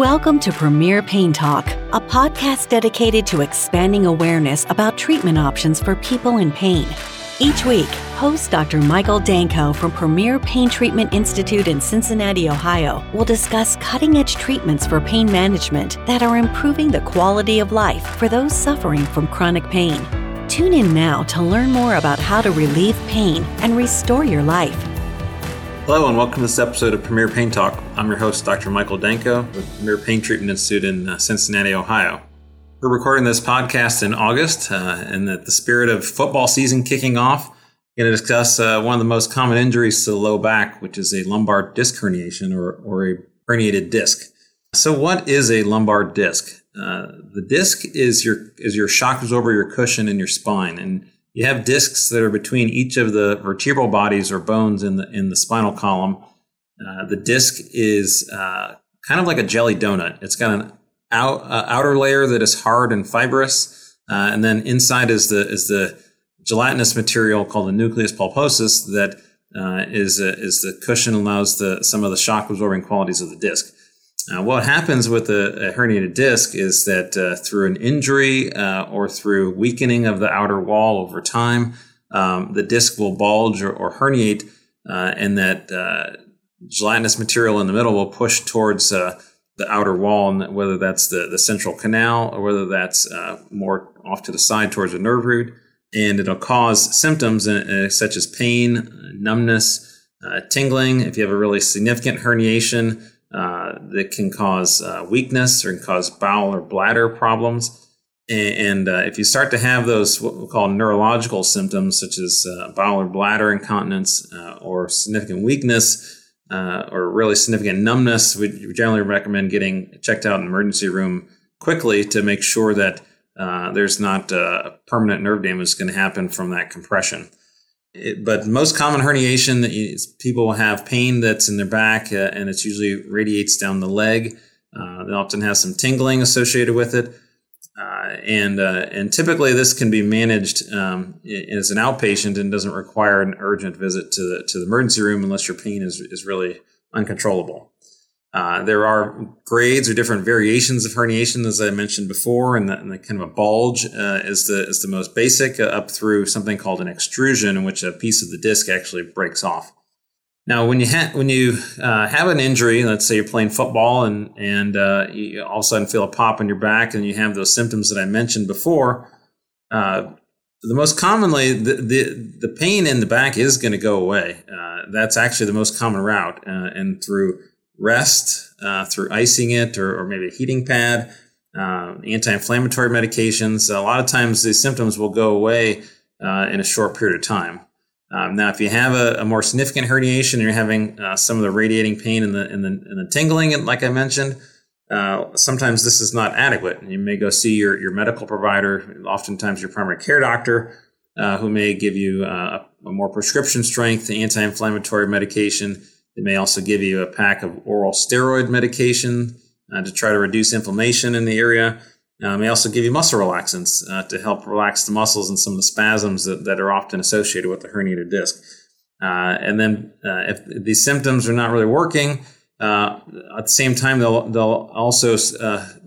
Welcome to Premier Pain Talk, a podcast dedicated to expanding awareness about treatment options for people in pain. Each week, host Dr. Michael Danko from Premier Pain Treatment Institute in Cincinnati, Ohio, will discuss cutting edge treatments for pain management that are improving the quality of life for those suffering from chronic pain. Tune in now to learn more about how to relieve pain and restore your life. Hello and welcome to this episode of Premier Pain Talk. I'm your host, Dr. Michael Danko with Premier Pain Treatment Institute in uh, Cincinnati, Ohio. We're recording this podcast in August, uh, and that the spirit of football season kicking off, we're going to discuss uh, one of the most common injuries to the low back, which is a lumbar disc herniation or, or a herniated disc. So, what is a lumbar disc? Uh, the disc is your is your shock absorber, your cushion in your spine, and you have discs that are between each of the vertebral bodies or bones in the in the spinal column. Uh, the disc is uh, kind of like a jelly donut. It's got an out, uh, outer layer that is hard and fibrous, uh, and then inside is the is the gelatinous material called the nucleus pulposus that uh, is is the cushion allows the some of the shock absorbing qualities of the disc. Uh, what happens with a, a, herniated disc is that uh, through an injury uh, or through weakening of the outer wall over time, um, the disc will bulge or, or herniate, uh, and that uh, gelatinous material in the middle will push towards the outer wall, and whether that's the, the central canal or whether that's more off to the side towards the nerve root. And it'll cause symptoms such as pain, numbness, tingling. If you have a really significant herniation, uh, that can cause uh, weakness or can cause bowel or bladder problems. And, and uh, if you start to have those what we call neurological symptoms, such as uh, bowel or bladder incontinence uh, or significant weakness or really significant numbness, we generally recommend getting checked out in the emergency room quickly to make sure that there's not permanent nerve damage going to happen from that compression. It, but most common herniation is people have pain that's in their back uh, and it's usually radiates down the leg. Uh, they often has some tingling associated with it. Uh, and uh, and typically this can be managed um, as an outpatient and doesn't require an urgent visit to the to the emergency room unless your pain is is really uncontrollable. Uh, there are grades or different variations of herniation, as I mentioned before, and the, and the kind of a bulge uh, is the is the most basic, uh, up through something called an extrusion, in which a piece of the disc actually breaks off. Now, when you ha- when you uh, have an injury, let's say you're playing football and and uh, you all of a sudden feel a pop in your back, and you have those symptoms that I mentioned before. the most commonly, the, the, the pain in the back is going to go away. that's actually the most common route, and through rest uh, through icing it or, or, maybe a heating pad, uh, anti-inflammatory medications. A lot of times these symptoms will go away uh, in a short period of time. Um, now, if you have a, a, more significant herniation and you're having uh, some of the radiating pain and the, and the, and the tingling, like I mentioned, uh, sometimes this is not adequate. You may go see your, your medical provider, oftentimes your primary care doctor, uh, who may give you a more prescription strength anti-inflammatory medication they may also give you a pack of oral steroid medication uh, to try to reduce inflammation in the area. Uh, may also give you muscle relaxants uh, to help relax the muscles and some of the spasms that, that are often associated with the herniated disc. Uh, and then, uh, if these symptoms are not really working, uh, at the same time, they'll, they'll also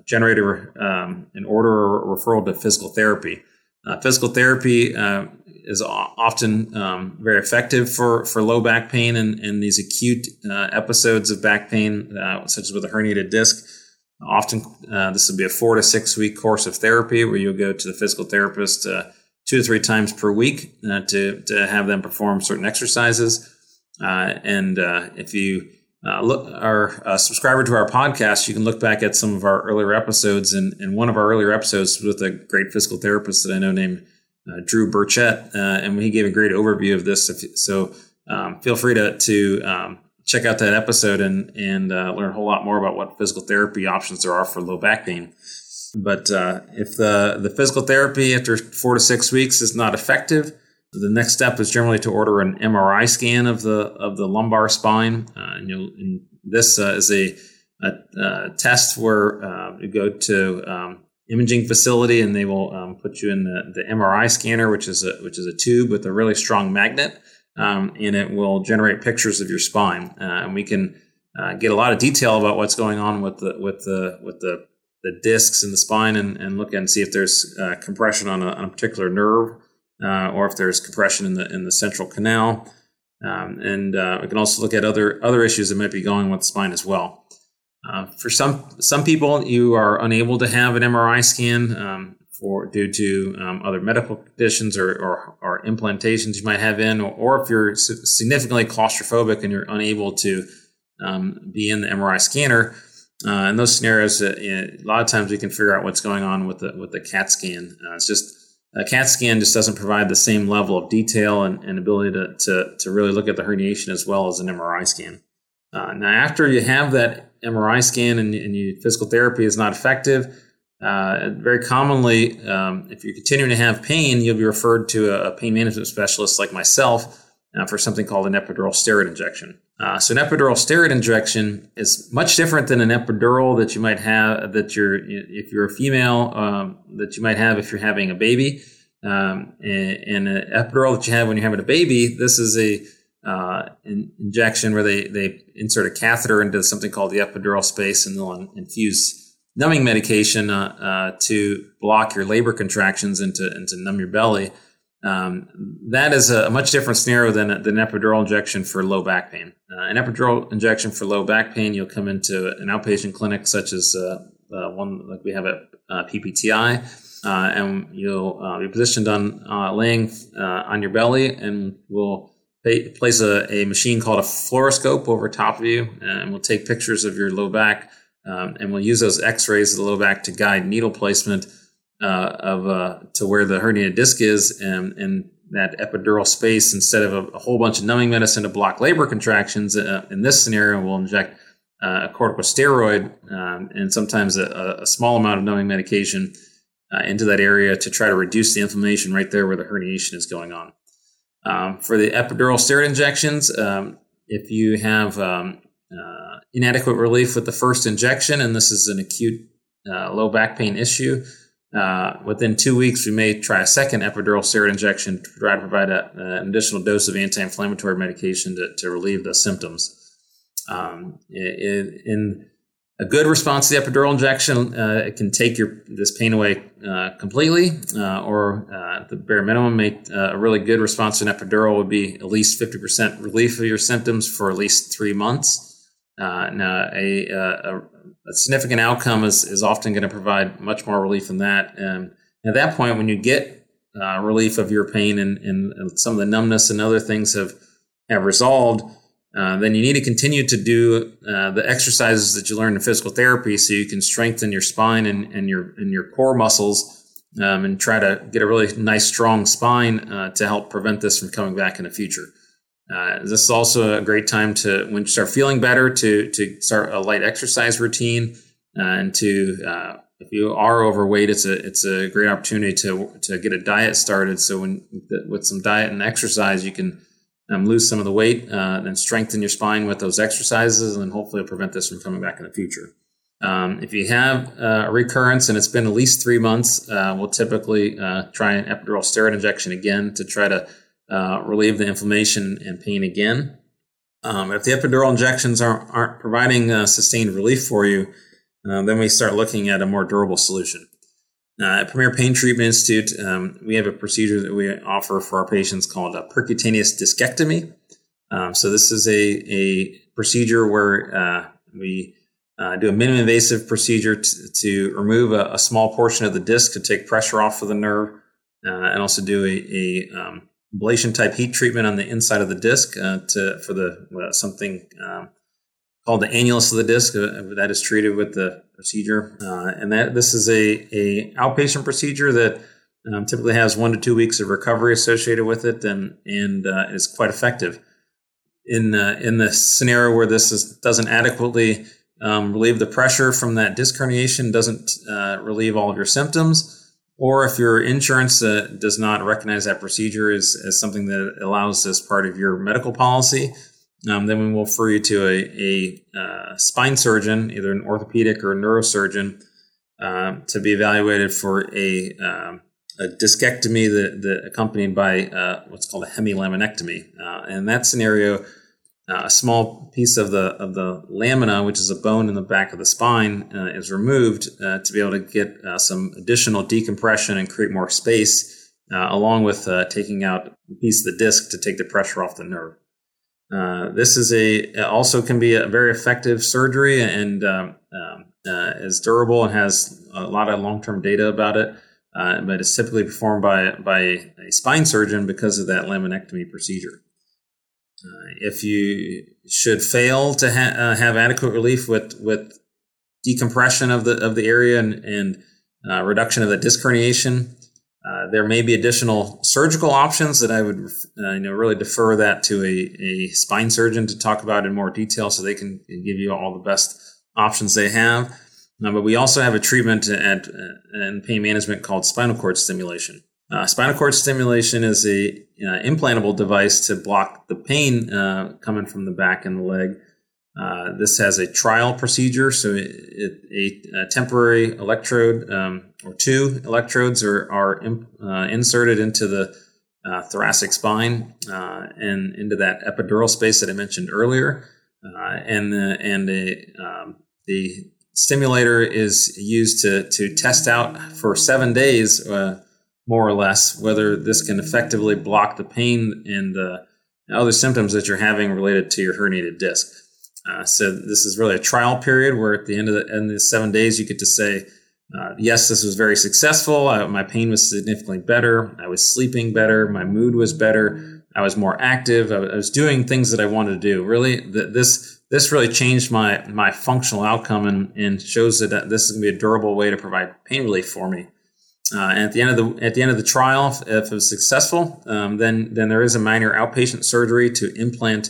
generate a, um, an order or referral to physical therapy. physical therapy is often um, very effective for, for low back pain and, and these acute uh, episodes of back pain, uh, such as with a herniated disc. Often, uh, this will be a four to six week course of therapy where you'll go to the physical therapist uh, two to three times per week uh, to, to have them perform certain exercises. Uh, and if you look, are a subscriber to our podcast, you can look back at some of our earlier episodes. And, and one of our earlier episodes with a great physical therapist that I know named uh, Drew Burchett, uh, and he gave a great overview of this. So um, feel free to to um, check out that episode and and uh, learn a whole lot more about what physical therapy options there are for low back pain. But uh, if the the physical therapy after four to six weeks is not effective, the next step is generally to order an MRI scan of the of the lumbar spine. Uh, and, and, this uh, is a, a, a, test where you go to um, imaging facility, and they will um, put you in the, the MRI scanner, which is a which is a tube with a really strong magnet, um, and it will generate pictures of your spine. Uh, and we can uh, get a lot of detail about what's going on with the with the with the the discs in the spine and, and look and see if there's uh, compression on a, on a, particular nerve uh, or if there's compression in the in the central canal. Um, and uh, we can also look at other other issues that might be going with the spine as well. Uh, for some some people, you are unable to have an MRI scan um, for due to um, other medical conditions or, or, or, implantations you might have in, or, or, if you're significantly claustrophobic and you're unable to um, be in the MRI scanner. Uh, in those scenarios, uh, you know, a lot of times we can figure out what's going on with the with the CAT scan. Uh, it's just a CAT scan just doesn't provide the same level of detail and, and ability to, to, to really look at the herniation as well as an MRI scan. Uh, now, after you have that MRI scan and, and you, physical therapy is not effective, uh, very commonly, um, if you're continuing to have pain, you'll be referred to a, pain management specialist like myself uh, for something called an epidural steroid injection. Uh, so, an epidural steroid injection is much different than an epidural that you might have that you're if you're a female um, that you might have if you're having a baby. Um, and, and, an epidural that you have when you're having a baby, this is a uh, an injection where they, they insert a catheter into something called the epidural space and they'll infuse numbing medication uh, uh, to block your labor contractions and to, and to numb your belly. Um, that is a, much different scenario than, than an epidural injection for low back pain. Uh, an epidural injection for low back pain, you'll come into an outpatient clinic such as uh, uh, one like we have at PPTI. and you'll be positioned on laying on your belly, and we'll place a, a machine called a fluoroscope over top of you, and we'll take pictures of your low back, um, and we'll use those X-rays of the low back to guide needle placement uh, of uh, to where the herniated disc is, and, and that epidural space. Instead of a, a, whole bunch of numbing medicine to block labor contractions, uh, in this scenario, we'll inject uh, a corticosteroid um, and sometimes a, a, small amount of numbing medication uh, into that area to try to reduce the inflammation right there where the herniation is going on. Um, for the epidural steroid injections, um, if you have um, uh, inadequate relief with the first injection, and this is an acute uh, low back pain issue, uh, within two weeks, we may try a second epidural steroid injection to try to provide a, an additional dose of anti inflammatory medication to, to relieve the symptoms. Um, in, in a good response to the epidural injection, uh, it can take your this pain away uh, completely, uh, or uh, the bare minimum, make, uh, a really good response to an epidural would be at least 50% relief of your symptoms for at least three months. Uh, now, a, a, a, significant outcome is, is often going to provide much more relief than that. And at that point, when you get relief of your pain and, and, some of the numbness and other things have have resolved, uh, then you need to continue to do uh, the exercises that you learn in physical therapy so you can strengthen your spine and, and your and your core muscles um, and try to get a really nice strong spine uh, to help prevent this from coming back in the future. Uh, this is also a great time to when you start feeling better to to start a light exercise routine uh, and to if you are overweight, it's a it's a great opportunity to to get a diet started. So when with some diet and exercise, you can um, lose some of the weight uh, and strengthen your spine with those exercises, and hopefully prevent this from coming back in the future. Um, if you have uh, a recurrence and it's been at least three months, uh, we'll typically uh, try an epidural steroid injection again to try to uh, relieve the inflammation and pain again. Um, if the epidural injections aren't, aren't providing uh, sustained relief for you, then we start looking at a more durable solution. Uh, at Premier Pain Treatment Institute, um, we have a procedure that we offer for our patients called a percutaneous discectomy. Um, so this is a, a procedure where uh, we uh, do a minimally invasive procedure t- to remove a, a, small portion of the disc to take pressure off of the nerve, uh, and also do a, a um, ablation type heat treatment on the inside of the disc uh, to for the uh, something um, called the annulus of the disc uh, that is treated with the procedure. Uh, and that this is a, a outpatient procedure that um, typically has one to two weeks of recovery associated with it and, and uh, is quite effective. In, uh, in the scenario where this is, doesn't adequately um, relieve the pressure from that disc herniation, doesn't uh, relieve all of your symptoms, or if your insurance does not recognize that procedure as, as something that allows as part of your medical policy, um, then we will refer you to a, a uh, spine surgeon, either an orthopedic or a neurosurgeon, uh, to be evaluated for a, um, a discectomy that, that accompanied by uh, what's called a hemilaminectomy. Uh, in that scenario, uh, a small piece of the of the lamina, which is a bone in the back of the spine, uh, is removed to be able to get some additional decompression and create more space, along with taking out a piece of the disc to take the pressure off the nerve. This is a also can be a very effective surgery and um, um, is durable and has a lot of long term data about it. but it's typically performed by by a spine surgeon because of that laminectomy procedure. Uh, if you should fail to ha- uh, have adequate relief with with decompression of the of the area and, and uh, reduction of the disc herniation, uh, there may be additional surgical options that I would uh, you know really defer that to a, a spine surgeon to talk about in more detail, so they can give you all the best options they have. Uh, but we also have a treatment at, in pain management called spinal cord stimulation. Uh, spinal cord stimulation is a uh, implantable device to block the pain uh, coming from the back and the leg. Uh, this has a trial procedure, so it, it, a, temporary electrode um, or two electrodes are, are imp, uh, inserted into the uh, thoracic spine and into that epidural space that I mentioned earlier, and the, and a, um, the stimulator is used to to test out for seven days more or less, whether this can effectively block the pain and uh, other symptoms that you're having related to your herniated disc. Uh, so this is really a trial period where at the end of the, end of the seven days, you get to say, uh, yes, this was very successful. I, my pain was significantly better. I was sleeping better. My mood was better. I was more active. I, I was doing things that I wanted to do. Really, th- this this really changed my my functional outcome and, and shows that this is going to be a durable way to provide pain relief for me. Uh, and at the end of the at the end of the trial, if, if it was successful, um, then then there is a minor outpatient surgery to implant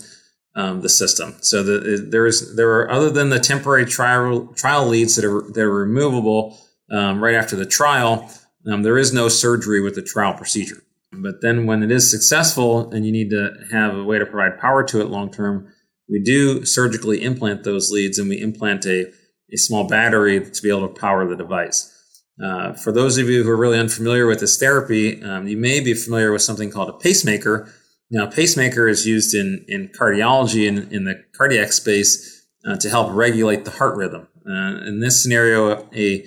um, the system. So the, there is there are other than the temporary trial trial leads that are that are removable um, right after the trial. Um, there is no surgery with the trial procedure. But then when it is successful and you need to have a way to provide power to it long term, we do surgically implant those leads and we implant a, a small battery to be able to power the device. Uh, for those of you who are really unfamiliar with this therapy, um, you may be familiar with something called a pacemaker. Now, pacemaker is used in, in cardiology and in, in the cardiac space uh, to help regulate the heart rhythm. Uh, in this scenario, a,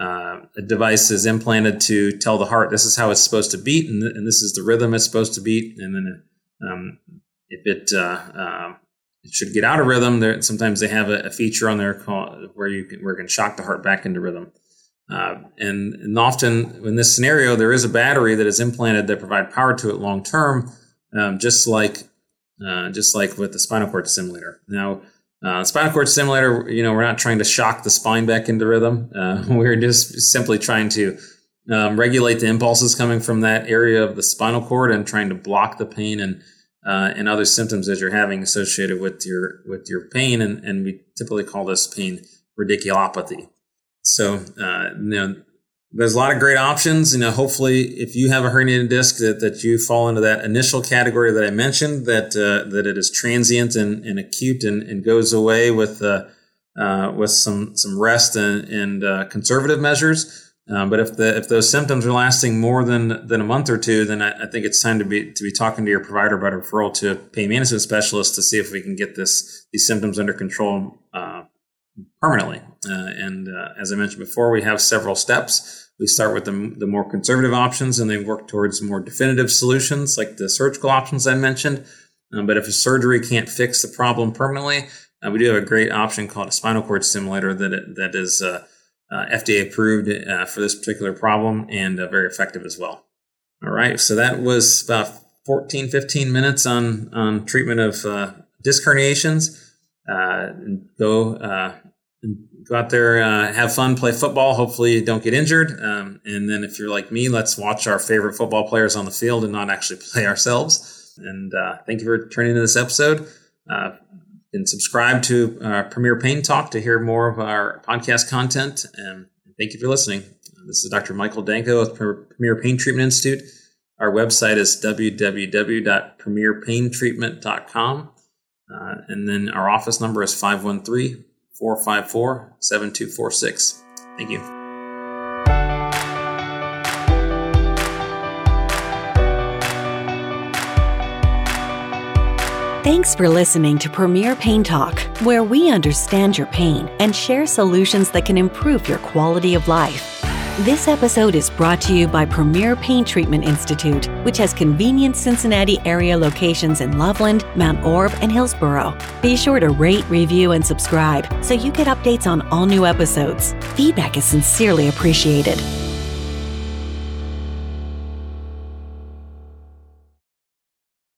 uh, a device is implanted to tell the heart this is how it's supposed to beat, and, th- and this is the rhythm it's supposed to beat. And then, um, if it uh, um, it should get out of rhythm, there sometimes they have a, a feature on there called, where you can, where it can shock the heart back into rhythm. Uh, and, and, often in this scenario, there is a battery that is implanted that provide power to it long term, um, just like uh, just like with the spinal cord stimulator. Now, uh, spinal cord stimulator, you know, we're not trying to shock the spine back into rhythm. Uh, we're just simply trying to um, regulate the impulses coming from that area of the spinal cord and trying to block the pain and uh, and other symptoms that you're having associated with your with your pain. And, and we typically call this pain radiculopathy. So, uh, you know, there's a lot of great options. You know, hopefully, if you have a herniated disc, that, that you fall into that initial category that I mentioned, that uh, that it is transient and, and acute and, and goes away with uh, uh, with some some rest and, and uh, conservative measures. Um, but if the if those symptoms are lasting more than than a month or two, then I, I, think it's time to be to be talking to your provider about a referral to a pain management specialist to see if we can get this these symptoms under control uh, permanently. Uh, and uh, as I mentioned before, we have several steps. We start with the, the more conservative options and they work towards more definitive solutions like the surgical options I mentioned. Um, but if a surgery can't fix the problem permanently, uh, we do have a great option called a spinal cord stimulator that, that is uh, uh, FDA approved uh, for this particular problem and very effective as well. All right, so that was about 14, 15 minutes on, on treatment of disc herniations. Go go out there, uh, have fun, play football. Hopefully, don't get injured. Um, and then, if you're like me, let's watch our favorite football players on the field and not actually play ourselves. And uh, thank you for tuning into this episode. Uh, and subscribe to uh, Premier Pain Talk to hear more of our podcast content. And thank you for listening. This is Dr. Michael Danko with Premier Pain Treatment Institute. Our website is www.premierpaintreatment.com. Uh, and then our office number is 513 454 7246. Thank you. Thanks for listening to Premier Pain Talk, where we understand your pain and share solutions that can improve your quality of life. This episode is brought to you by Premier Pain Treatment Institute, which has convenient Cincinnati area locations in Loveland, Mount Orab, and Hillsboro. Be sure to rate, review, and subscribe so you get updates on all new episodes. Feedback is sincerely appreciated.